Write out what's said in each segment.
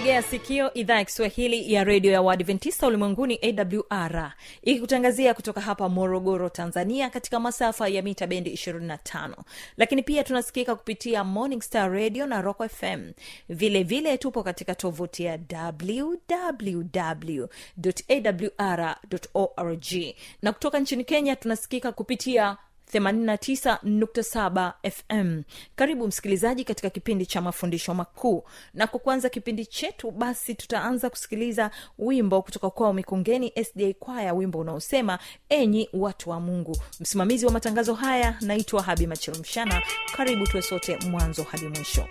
unaitegea sikio idhaa ya kiswahili ya redio ya uadventista ulimwenguni awr ikikutangazia kutoka hapa morogoro tanzania katika masafa ya mita bendi 25 lakini pia tunasikika kupitia morning star radio na rock fm vile vile tupo katika tovuti ya www awr org. Na kutoka nchini kenya tunasikika kupitia 89.7 fm karibu msikilizaji katika kipindi cha mafundisho makuu. Na kwa kuanza kipindi chetu basi tutaanza kusikiliza wimbo kutoka kwao mikungeni sda kwaya wimbo unaosema enyi watu wa mungu. Msimamizi wa matangazo haya naitwa habi machelumshana karibu tuwe sote mwanzo hadi mwisho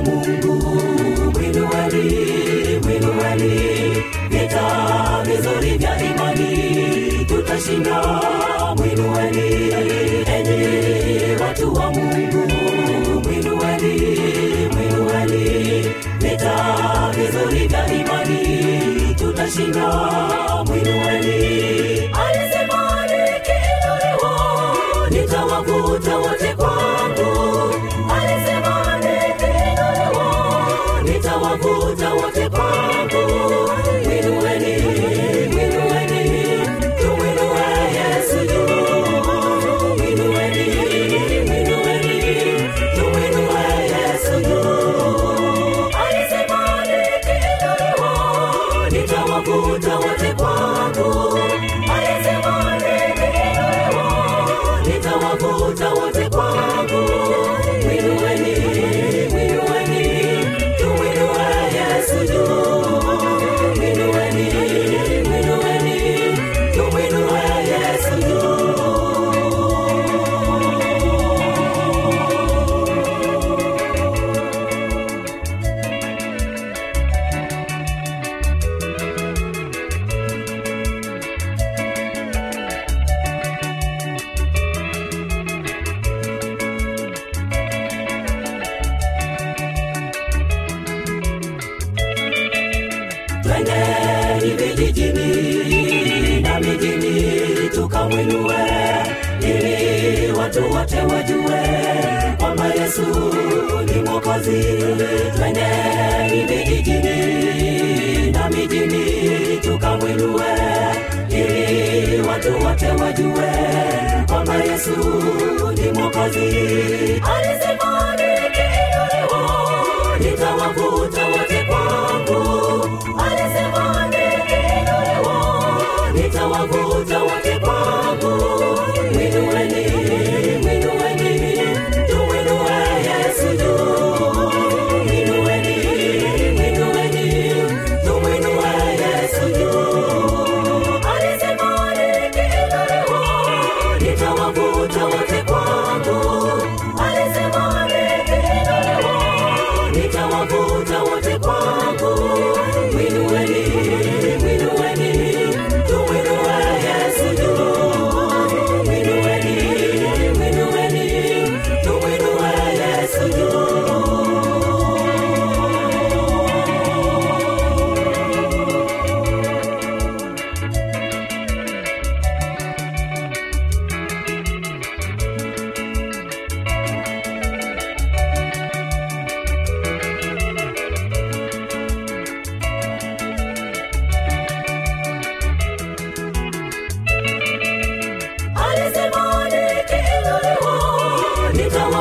wa mungu mwinuweni mwinuweni vita vizuri vya imani tutashinda mwinuweni enyi watu wa mungu mwinuweni mwinuweni vita vizuri vya imani tutashinda mwinuweni alisema nikiinuliwa nitawavuta wote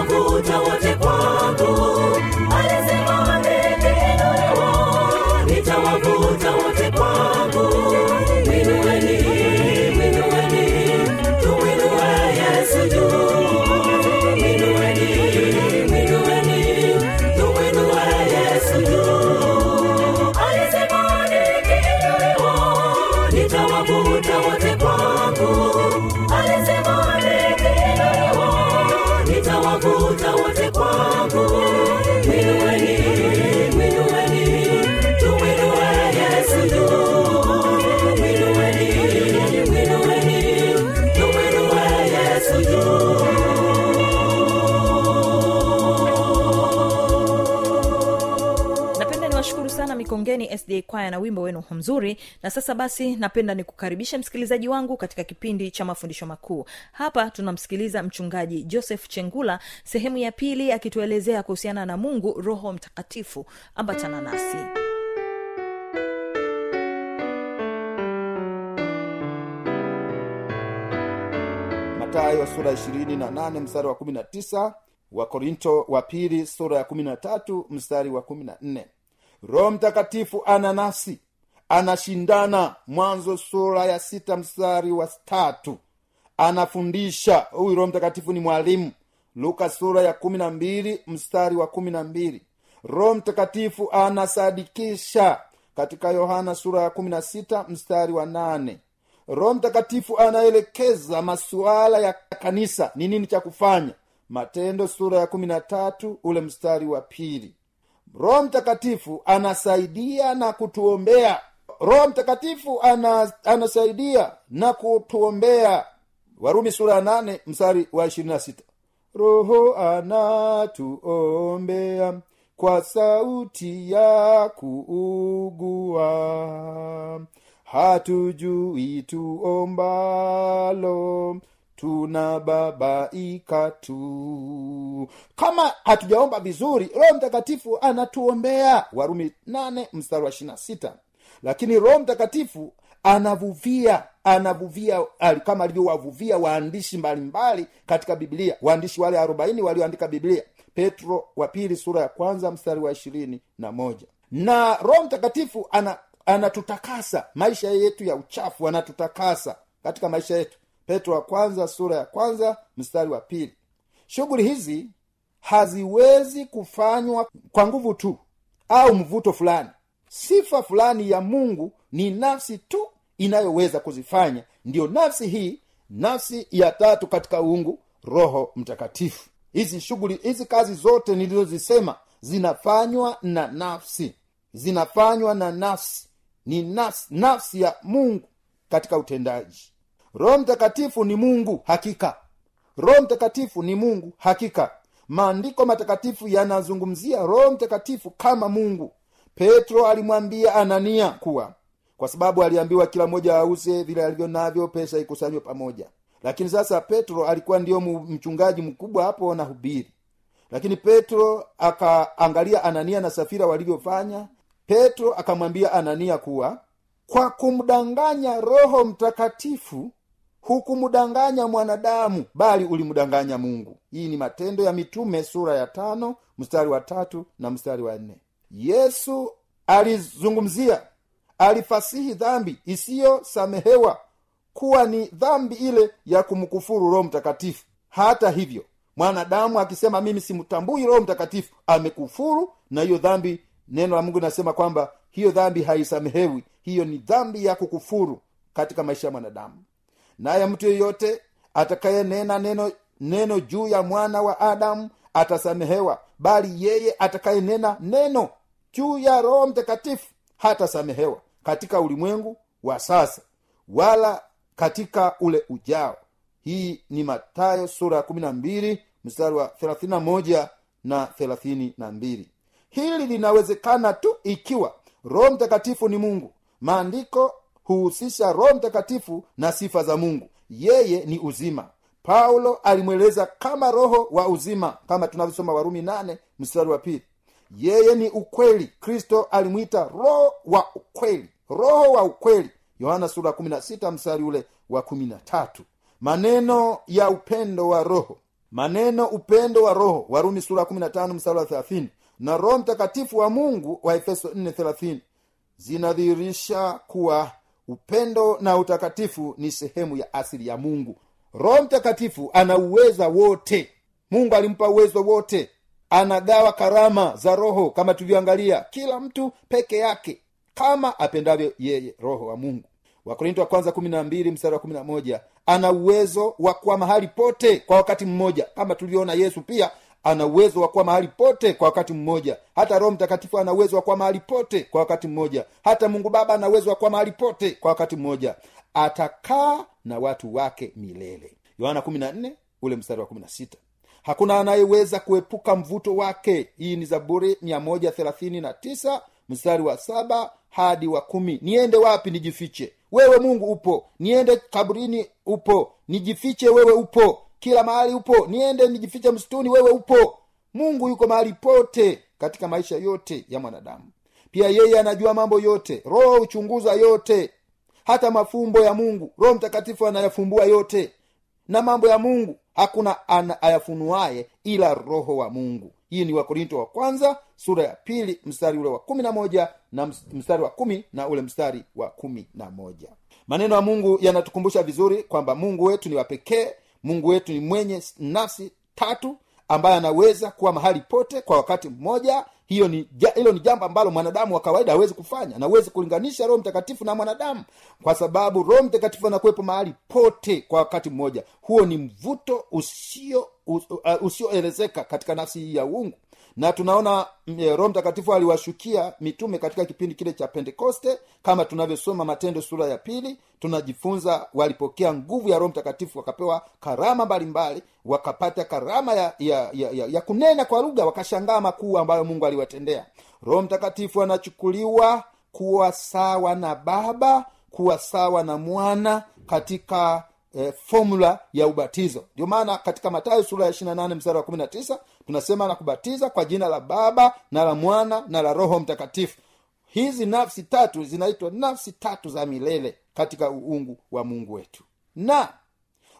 nitawavuta wote mikongeni sda kwaya na wimbo wenu mzuri. Na sasa basi napenda nikukaribishe msikilizaji wangu katika kipindi cha mafundisho makuu. Hapa tunamsikiliza mchungaji joseph chengula sehemu ya pili akituelezea kuhusiana na mungu roho mtakatifu. Ambatana nasi. Matayo sura 28 mstari wa 19 wakorinto wa pili sura ya 13 mstari wa 14 roho mtakatifu ana nafsi anashindana. Mwanzo sura ya sita mstari wa tatu. Anafundisha. Huyu roho mtakatifu ni mwalimu. Luka sura ya kumi na mbili mstari wa kumi na mbili. Roho mtakatifu anasadikisha katika yohana sura ya kumi na sita mstari wa nane. Roho mtakatifu anaelekeza masuala ya kanisa. Ni nini cha kufanya? Matendo sura ya kumi na tatu ule mstari wa pili roho mtakatifu anasaidia na kutuombea. Roho mtakatifu ana, anasaidia na kutuombea. Warumi sura ya nane msari wa ishirini na sita. Roho anatuombea kwa sauti ya kuugua. Hatujui tuombalo tunababaika tu. Kama hatujaomba vizuri roho mtakatifu anatuombea. Warumi nane mstari wa ishirina sita. Lakini roho mtakatifu anavuvia anavuvia kama alivyowavuvia waandishi mbalimbali katika biblia. Waandishi wale arobaini walioandika biblia. Petro wa pili sura ya kwanza mstari wa ishirini na moja. Na roho mtakatifu ana anatutakasa. Maisha yetu ya uchafu anatutakasa katika maisha yetu petro wa kwanza sura ya kwanza mstari wa pili. Shughuli hizi haziwezi kufanywa kwa nguvu tu au mvuto fulani. Sifa fulani ya mungu ni nafsi tu inayoweza kuzifanya. Ndiyo nafsi hii nafsi ya tatu katika uungu roho mtakatifu. Hizi shughuli hizi kazi zote nilizozisema zinafanywa na nafsi. Zinafanywa na nafsi. Ni nafsi, nafsi ya mungu katika utendaji roho mtakatifu ni mungu hakika. Roho mtakatifu ni mungu hakika. Maandiko matakatifu yanazungumzia roho mtakatifu kama mungu. Petro alimwambia anania kuwa kwa sababu aliambiwa kila mmoja auze vile alivyo navyo pesa ikusanywe pamoja. Lakini sasa petro alikuwa ndiyo mchungaji mkubwa hapo na hubiri. Lakini petro akaangalia anania na safira walivyofanya. Petro akamwambia anania kuwa kwa kumdanganya roho mtakatifu hukumdanganya mwanadamu bali ulimdanganya mungu. Hii ni matendo ya mitume sura ya tano mstari wa tatu na mstari wa nne. Yesu alizungumzia alifasihi dhambi isiyosamehewa kuwa ni dhambi ile ya kumkufuru roho mtakatifu. Hata hivyo mwanadamu akisema mimi simtambui roho mtakatifu amekufuru na hiyo dhambi neno la mungu linasema kwamba hiyo dhambi haisamehewi. Hiyo ni dhambi ya kukufuru katika maisha ya mwanadamu naye mtu yeyote atakayenena neno neno juu ya mwana wa adamu atasamehewa bali yeye atakayenena neno juu ya roho mtakatifu hatasamehewa katika ulimwengu wa sasa wala katika ule ujao. Hii ni matayo sura ya kumi na mbili mstari wa thelathini na moja na thelathini na mbili. Hili linawezekana tu ikiwa roho mtakatifu ni mungu. Maandiko huhusisha roho mtakatifu na sifa za mungu. Yeye ni uzima. Paulo alimweleza kama roho wa uzima kama tunavyosoma warumi nane wa pili. Yeye ni ukweli. Kristo alimwita roho wa ukweli. Roho wa ukweli. Yohana sura 16 mstari ule wa 13 maneno ya upendo wa roho. Maneno upendo wa roho. Warumi sura 15 mstari wa 30 na roho mtakatifu wa mungu wa efeso 430 zinadhihirisha kuwa upendo na utakatifu ni sehemu ya asili ya mungu. Roho mtakatifu ana uweza wote. Mungu alimpa uwezo wote. Anagawa karama za roho kama tulivyoangalia kila mtu peke yake kama apendavyo yeye roho wa mungu. Wakorinto wa kwanza mstari wa ana uwezo wa kuwa mahali pote kwa wakati mmoja kama tulivyoona yesu pia ana uwezo wa kuwa mahali pote kwa wakati mmoja. Hata roho mtakatifu ana uwezo wa kuwa mahali pote kwa wakati mmoja. Hata mungu baba ana uwezo wa kuwa mahali pote kwa wakati mmoja. Atakaa na watu wake milele. Yohana ule mstari wa 16 hakuna anayeweza kuepuka mvuto wake. Hii ni zaburi 139 mstari wa saba hadi wa kumi. Niende wapi nijifiche? Wewe mungu upo. Niende kaburini upo. Nijifiche wewe upo kila mahali upo niende nijifiche msituni wewe upo. Mungu yuko mahali pote katika maisha yote ya mwanadamu. Pia yeye anajua mambo yote. Roho huchunguza yote. Hata mafumbo ya mungu roho mtakatifu anayafumbua yote. Na mambo ya mungu hakuna ayafunuaye ila roho wa mungu. Hii ni wakorinto wa kwanza sura ya pili mstari ule wa kumi na moja na mstari wa kumi na ule mstari wa kumi na moja. Maneno ya mungu yanatukumbusha vizuri kwamba mungu wetu ni wa pekee mungu wetu ni mwenye nafsi tatu ambaye anaweza kuwa mahali pote kwa wakati mmoja. Hiyo ni hilo ni jambo ambalo mwanadamu wa kawaida hawezi kufanya nawezi kulinganisha roho mtakatifu na mwanadamu kwa sababu roho mtakatifu anakuwepo mahali pote kwa wakati mmoja. Huo ni mvuto usio uh, katika nafsi hii ya uungu na tunaona mm, eh, roho mtakatifu aliwashukia mitume katika kipindi kile cha pentekoste. Kama tunavyosoma matendo sura ya pili tunajifunza walipokea nguvu ya roho mtakatifu wakapewa karama mbalimbali wakapata karama ya, ya, ya, ya, ya kunena kwa lugha wakashangaa makuu ambayo mungu aliwatendea. Roho mtakatifu anachukuliwa kuwa sawa na baba kuwa sawa na mwana katika eh, fomula ya ubatizo. Ndio maana katika matayo sura ya 28 mstari wa 19 tunasema na kubatiza kwa jina la baba na la mwana na la roho mtakatifu. Hizi nafsi tatu zinaitwa nafsi tatu za milele katika uungu wa mungu wetu. Na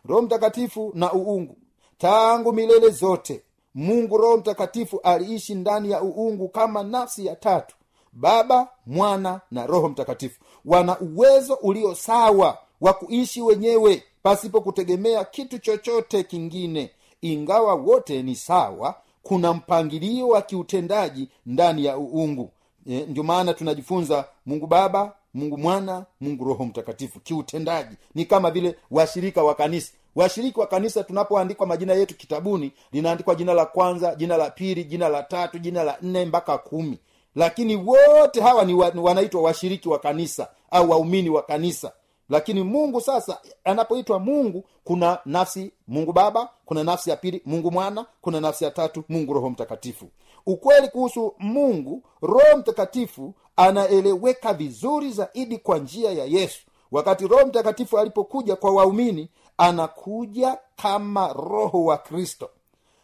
roho mtakatifu na uungu. Tangu milele zote mungu roho mtakatifu aliishi ndani ya uungu kama nafsi ya tatu. Baba mwana na roho mtakatifu. Wana uwezo ulio sawa wa kuishi wenyewe pasipo kutegemea kitu chochote kingine ingawa wote ni sawa kuna mpangilio wa kiutendaji ndani ya uungu. E, ndio maana tunajifunza mungu baba mungu mwana mungu roho mtakatifu kiutendaji. Ni kama vile washirika wa kanisa. Washiriki wa kanisa tunapoandikwa majina yetu kitabuni linaandikwa jina la kwanza jina la pili jina la tatu jina la nne mpaka kumi. Lakini wote hawa ni wa, wanaitwa washiriki wa kanisa au waumini wa kanisa lakini mungu sasa anapoitwa mungu kuna nafsi mungu baba kuna nafsi ya pili mungu mwana kuna nafsi ya tatu mungu roho mtakatifu. Ukweli kuhusu mungu roho mtakatifu anaeleweka vizuri zaidi kwa njia ya yesu. Wakati roho mtakatifu alipokuja kwa waumini anakuja kama roho wa kristo.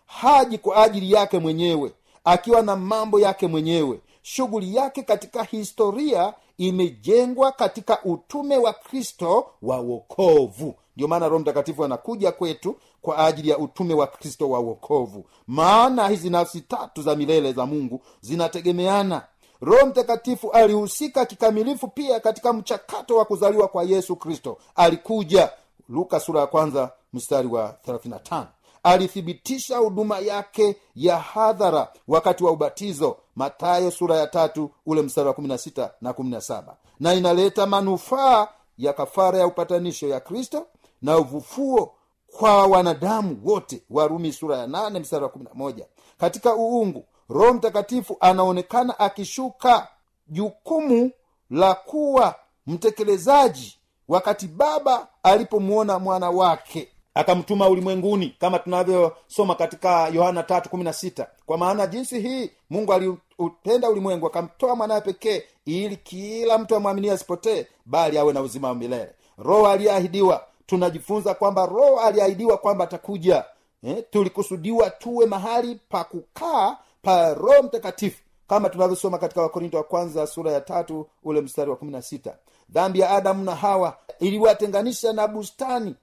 Haji kwa ajili yake mwenyewe akiwa na mambo yake mwenyewe shughuli yake katika historia imejengwa katika utume wa kristo wa wokovu. Ndio maana roho mtakatifu anakuja kwetu kwa ajili ya utume wa kristo wa wokovu. Maana hizi nafsi tatu za milele za mungu zinategemeana. Roho mtakatifu alihusika kikamilifu pia katika mchakato wa kuzaliwa kwa yesu kristo. Alikuja luka sura ya kwanza mstari wa 35 alithibitisha huduma yake ya hadhara wakati wa ubatizo matayo sura ya tatu ule mstari wa 16 na 17 na inaleta manufaa ya kafara ya upatanisho ya kristo na uvufuo kwa wanadamu wote. Warumi sura ya 8 mstari wa 11 katika uungu roho mtakatifu anaonekana akishuka jukumu la kuwa mtekelezaji wakati baba alipomwona mwana wake akamtuma ulimwenguni kama tunavyosoma katika yohana 3:16 kwa maana jinsi hii mungu aliupenda ulimwengu akamtoa mwanawe pekee ili kila mtu amwaminie asipotee bali awe na uzima wa milele. Roho aliyeahidiwa tunajifunza kwamba roho aliahidiwa kwamba atakuja eh, tulikusudiwa tuwe mahali pa kukaa pa roho mtakatifu kama tunavyosoma katika wakorinto wa kwanza sura ya tatu ule mstari wa kumi na sita. Dhambi ya adamu na hawa iliwatenganisha na bustani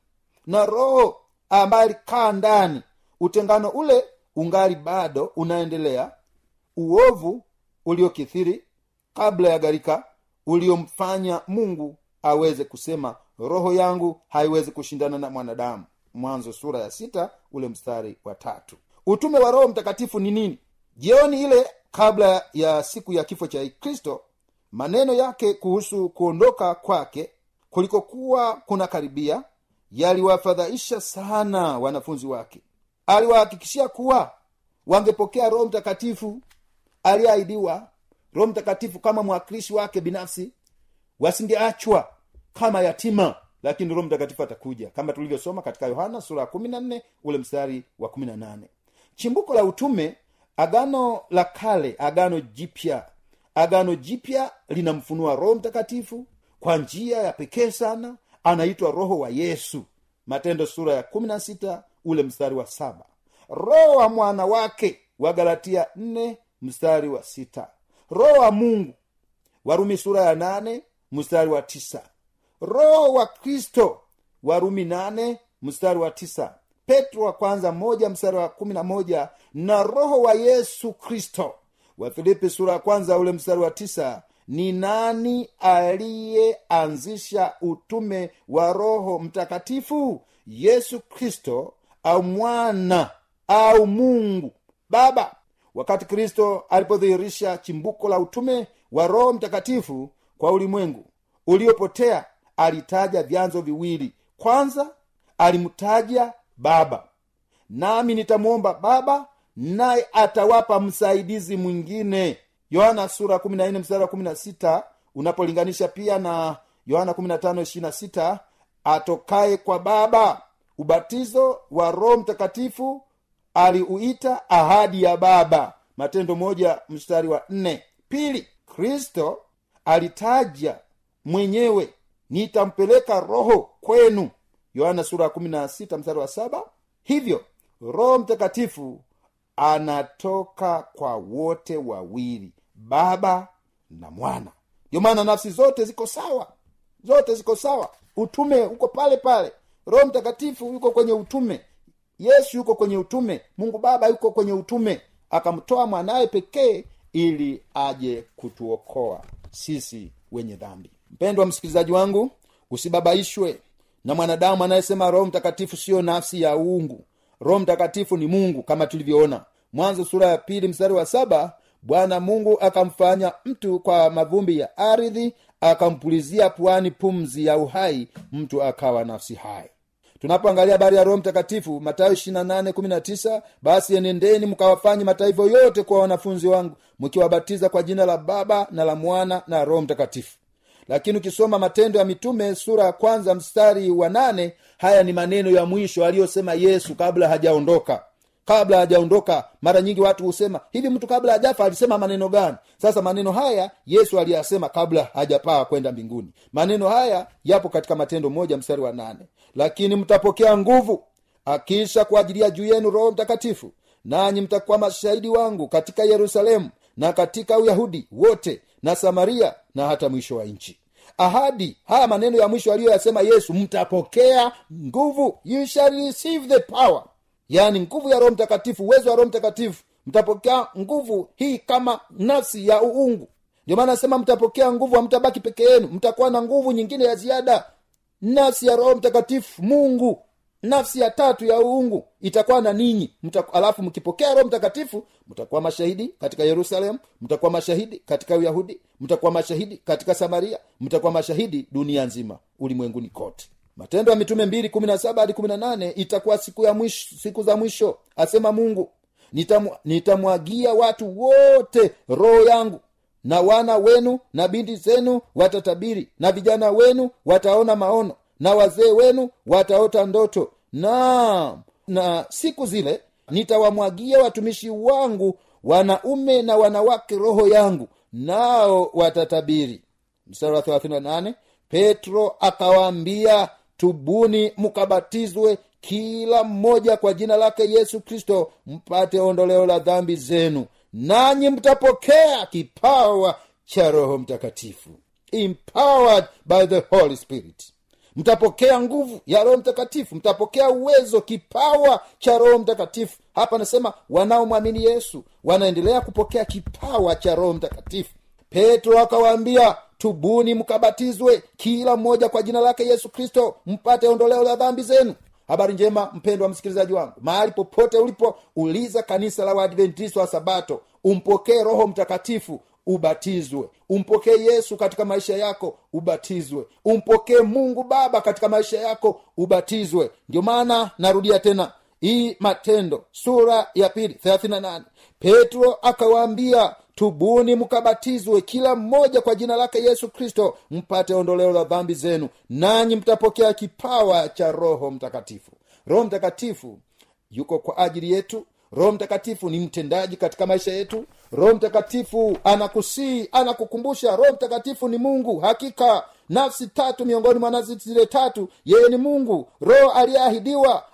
na roho ambaye alikaa ndani. Utengano ule ungali bado unaendelea uovu uliokithiri kabla ya gharika uliomfanya mungu aweze kusema roho yangu haiwezi kushindana na mwanadamu. Mwanzo sura ya sita ule mstari wa tatu. Utume wa roho mtakatifu ni nini? Jioni ile kabla ya siku ya kifo cha kristo maneno yake kuhusu kuondoka kwake kulikokuwa kuna karibia yaliwafadhaisha sana wanafunzi wake. Aliwahakikishia kuwa wangepokea roho mtakatifu aliyeahidiwa roho mtakatifu kama mwakilishi wake binafsi wasingeachwa kama yatima. Lakini roho mtakatifu atakuja kama tulivyosoma katika yohana sura ya ule mstari wa chimbuko la utume agano la kale agano jipya. Agano jipya linamfunua roho mtakatifu kwa njia ya pekee sana anaitwa roho wa yesu. Matendo sura ya ule mstari wa saba. Roho wa mwana wake wa galatia mstari wa sita. Roho wa mungu. Warumi sura ya nane mstari wa tisa. Roho wa kristo. Warumi nane mstari wa tisa. Petro wa kwanza moja mstari wa kumi na moja. Na roho wa yesu kristo. Wafilipi sura ya kwanza ule mstari wa tisa. Ni nani aliyeanzisha utume wa roho mtakatifu? Yesu kristo au mwana au mungu? Baba wakati kristo alipodhihirisha chimbuko la utume wa roho mtakatifu kwa ulimwengu uliopotea alitaja vyanzo viwili. Kwanza alimtaja baba. Nami nitamwomba baba naye atawapa msaidizi mwingine. Yohana sura mstari unapolinganisha pia na yohana 15 atokaye kwa baba. Ubatizo wa roho mtakatifu aliuita ahadi ya baba. Matendo moja mstari wa nne. Pili kristo alitaja mwenyewe nitampeleka roho kwenu. Yohana sura mstari wa saba. Hivyo roho mtakatifu anatoka kwa wote wawili baba na mwana. Ndio maana nafsi zote ziko sawa. Zote ziko sawa. Utume uko pale pale. Roho mtakatifu yuko kwenye utume yesu yuko kwenye utume mungu baba yuko kwenye utume akamtoa mwanaye pekee ili aje kutuokoa sisi wenye dhambi. Mpendwa msikilizaji wangu usibabaishwe na mwanadamu anayesema roho mtakatifu siyo nafsi ya uungu. Roho mtakatifu ni mungu kama tulivyoona. Mwanzo sura ya pili mstari wa saba bwana mungu akamfanya mtu kwa mavumbi ya ardhi akampulizia puani pumzi ya uhai mtu akawa nafsi hai tunapoangalia habari ya roho mtakatifu matayo 2819 basi enendeni mkawafanye mataifa yote kwa wanafunzi wangu mkiwabatiza kwa jina la baba na la mwana na roho mtakatifu. Lakini ukisoma matendo ya mitume sura ya kwanza mstari wa nane haya ni maneno ya mwisho aliyosema yesu kabla hajaondoka kabla hajaondoka mara nyingi watu husema hivi mtu kabla hajafa alisema maneno gani? Sasa maneno haya yesu aliyasema kabla hajapaa kwenda mbinguni. Maneno haya yapo katika matendo moja mstari wa nane. Lakini mtapokea nguvu akiisha kuajilia juu yenu roho mtakatifu nanyi mtakuwa mashahidi wangu katika yerusalemu na katika uyahudi wote na samaria na hata mwisho wa nchi. Ahadi haya maneno ya mwisho aliyoyasema yesu mtapokea nguvu you shall receive the power yaani nguvu ya roho mtakatifu uwezo wa roho mtakatifu mtapokea nguvu hii kama nafsi ya uungu. Ndio maana nasema mtapokea nguvu hamtabaki peke yenu mtakuwa na nguvu nyingine ya ziada. Nafsi ya roho mtakatifu mungu nafsi ya tatu ya uungu itakuwa na ninyi. Alafu mkipokea roho mtakatifu mtakuwa mashahidi katika yerusalemu mtakuwa mashahidi katika uyahudi mtakuwa mashahidi katika samaria mtakuwa mashahidi dunia nzima ulimwenguni kote matendo ya mitume mbili kumi na saba hadi kumi na nane itakuwa siku ya mwisho siku za mwisho asema mungu. Nitamwagia nita watu wote roho yangu na wana wenu na binti zenu watatabiri na vijana wenu wataona maono na wazee wenu wataota ndoto. Na na siku zile nitawamwagia watumishi wangu wanaume na wanawake roho yangu nao watatabiri. Mstari wa 38 petro akawaambia tubuni mkabatizwe kila mmoja kwa jina lake yesu kristo mpate ondoleo la dhambi zenu. Nanyi mtapokea kipawa cha roho mtakatifu. Empowered by the holy spirit. Mtapokea nguvu ya roho mtakatifu. Mtapokea uwezo kipawa cha roho mtakatifu. Hapa anasema wanaomwamini yesu wanaendelea kupokea kipawa cha roho mtakatifu. Petro akawaambia tubuni mkabatizwe kila mmoja kwa jina lake yesu kristo mpate ondoleo la dhambi zenu. Habari njema mpendwa msikilizaji wangu. Mahali popote ulipo uliza kanisa la waadventista wa sabato. Umpokee roho mtakatifu ubatizwe. Umpokee yesu katika maisha yako ubatizwe. Umpokee mungu baba katika maisha yako ubatizwe. Ndio maana narudia tena hii matendo sura ya pili 38 petro akawaambia tubuni mkabatizwe kila mmoja kwa jina lake yesu kristo mpate ondoleo la dhambi zenu. Nanyi mtapokea kipawa cha roho mtakatifu. Roho mtakatifu yuko kwa ajili yetu. Roho mtakatifu ni mtendaji katika maisha yetu. Roho mtakatifu anakusii anakukumbusha. Roho mtakatifu ni mungu hakika. Nafsi tatu miongoni mwa nafsi zile tatu yeye ni mungu. Roho aliyeahidiwa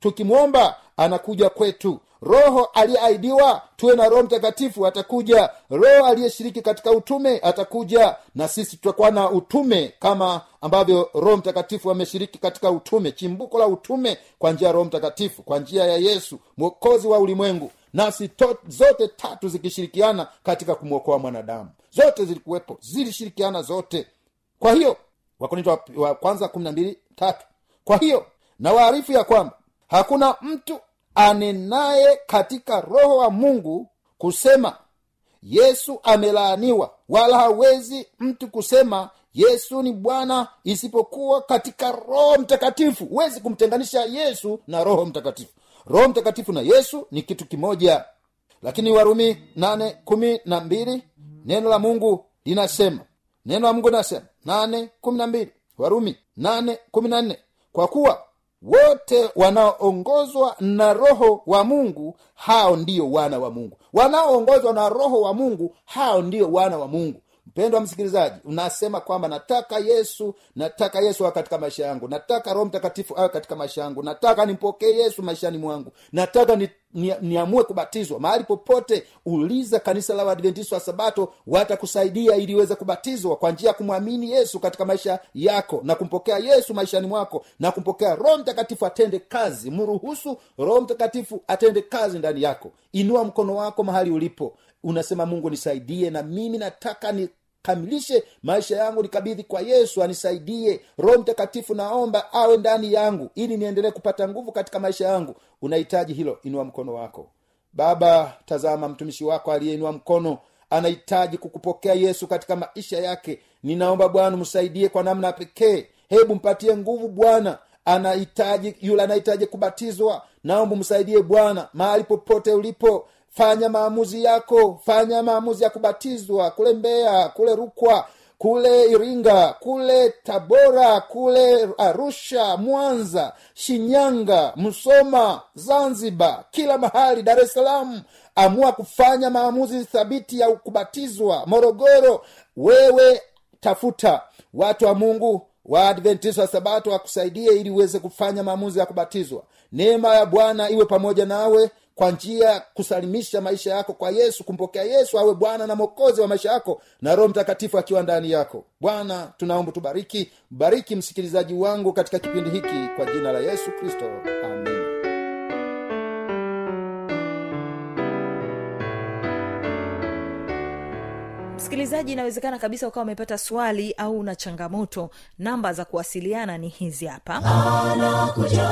tukimwomba anakuja kwetu roho aliyeahidiwa tuwe na roho mtakatifu atakuja. Roho aliyeshiriki katika utume atakuja. Na sisi tutakuwa na utume kama ambavyo roho mtakatifu ameshiriki katika utume. Chimbuko la utume kwa njia ya roho mtakatifu kwa njia ya yesu mwokozi wa ulimwengu. Nasi zote tatu zikishirikiana katika kumwokoa mwanadamu. Zote zilikuwepo zilishirikiana zote. Kwa hiyo wa kwanza kumi na mbili tatu. Kwa hiyo na waarifu ya kwamba hakuna mtu anenaye katika roho wa mungu kusema yesu amelaaniwa. Wala hawezi mtu kusema yesu ni bwana isipokuwa katika roho mtakatifu. Huwezi kumtenganisha yesu na roho mtakatifu. Roho mtakatifu na yesu ni kitu kimoja. Lakini warumi nane kumi na mbili neno la mungu linasema neno la mungu linasema nane kumi na mbili warumi nane kumi na nne kwa kuwa wote wanaoongozwa na roho wa mungu hao ndiyo wana wa mungu. Wanaoongozwa na roho wa mungu hao ndiyo wana wa mungu mpendwa msikilizaji unasema kwamba nataka yesu nataka yesu awe katika maisha yangu. Nataka roho mtakatifu awe katika maisha yangu. Nataka nimpokee yesu maishani mwangu. Nataka ni, ni, niamue kubatizwa. Mahali popote uliza kanisa la waadventista wa sabato watakusaidia ili uweze kubatizwa kwa njia ya kumwamini yesu katika maisha yako na kumpokea yesu maishani mwako na kumpokea roho mtakatifu atende kazi. Mruhusu roho mtakatifu atende kazi ndani yako. Inua mkono wako mahali ulipo. Unasema mungu nisaidie na mimi nataka ni kamilishe maisha yangu nikabidhi kwa yesu anisaidie. Roho mtakatifu naomba awe ndani yangu ili niendelee kupata nguvu katika maisha yangu. Unahitaji hilo inua mkono wako. Baba tazama mtumishi wako aliyeinua mkono anahitaji kukupokea yesu katika maisha yake. Ninaomba bwana msaidie kwa namna pekee. Hebu mpatie nguvu bwana. Anahitaji yule anahitaji kubatizwa. Naomba msaidie bwana mahali popote ulipo fanya maamuzi yako fanya maamuzi ya kubatizwa kule mbeya kule rukwa kule iringa kule tabora kule arusha mwanza shinyanga msoma zanzibar kila mahali dar es salaam. Amua kufanya maamuzi thabiti ya kubatizwa. Morogoro wewe tafuta. Watu wa mungu waadventista wa sabato wakusaidie ili uweze kufanya maamuzi ya kubatizwa. Neema ya bwana iwe pamoja nawe kwa njia kusalimisha maisha yako kwa yesu kumpokea yesu awe bwana na mwokozi wa maisha yako na roho mtakatifu akiwa ndani yako. Bwana tunaomba tubariki. Bariki msikilizaji wangu katika kipindi hiki kwa jina la yesu kristo. Amen. Msikilizaji inawezekana kabisa ukawa umepata swali au una changamoto. Namba za kuwasiliana ni hizi hapa. Anakuja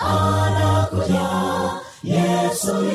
anakuja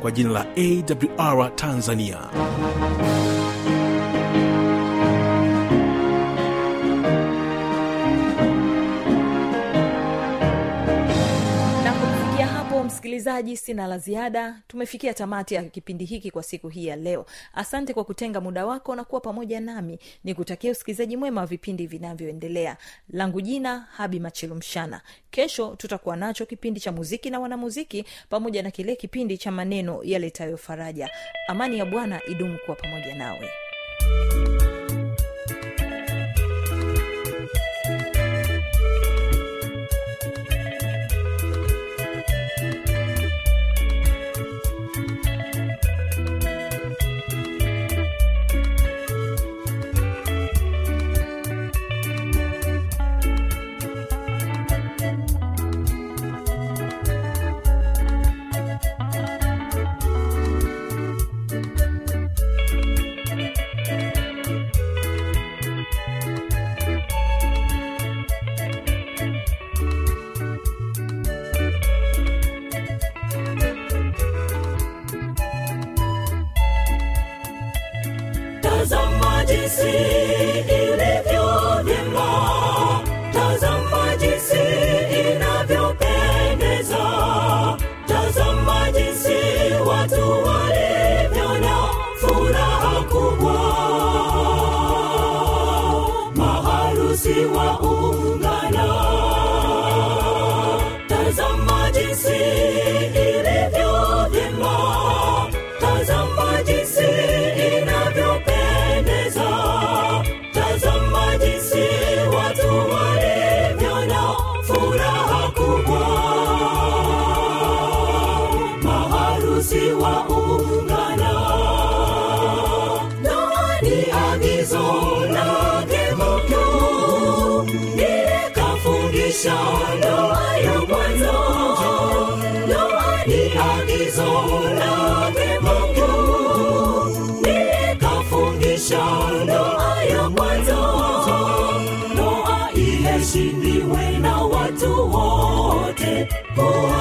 kwa jina la awr tanzania msikilizaji sina la ziada. Tumefikia tamati ya kipindi hiki kwa siku hii ya leo. Asante kwa kutenga muda wako na kuwa pamoja nami. Ni kutakia usikilizaji mwema wa vipindi vinavyoendelea. Langu jina habi machilumshana. Kesho tutakuwa nacho kipindi cha muziki na wanamuziki pamoja na kile kipindi cha maneno yaletayo faraja. Amani ya bwana idumu kuwa pamoja nawe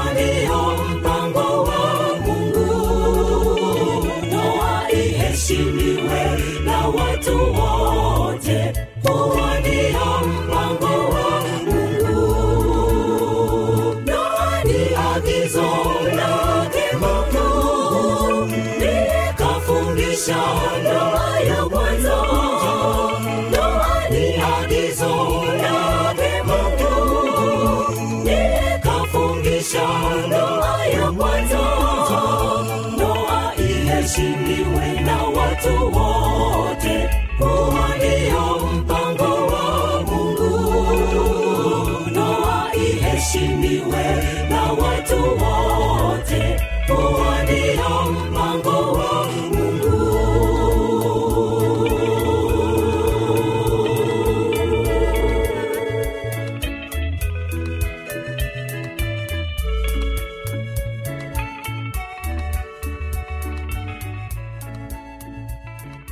Radio 祝我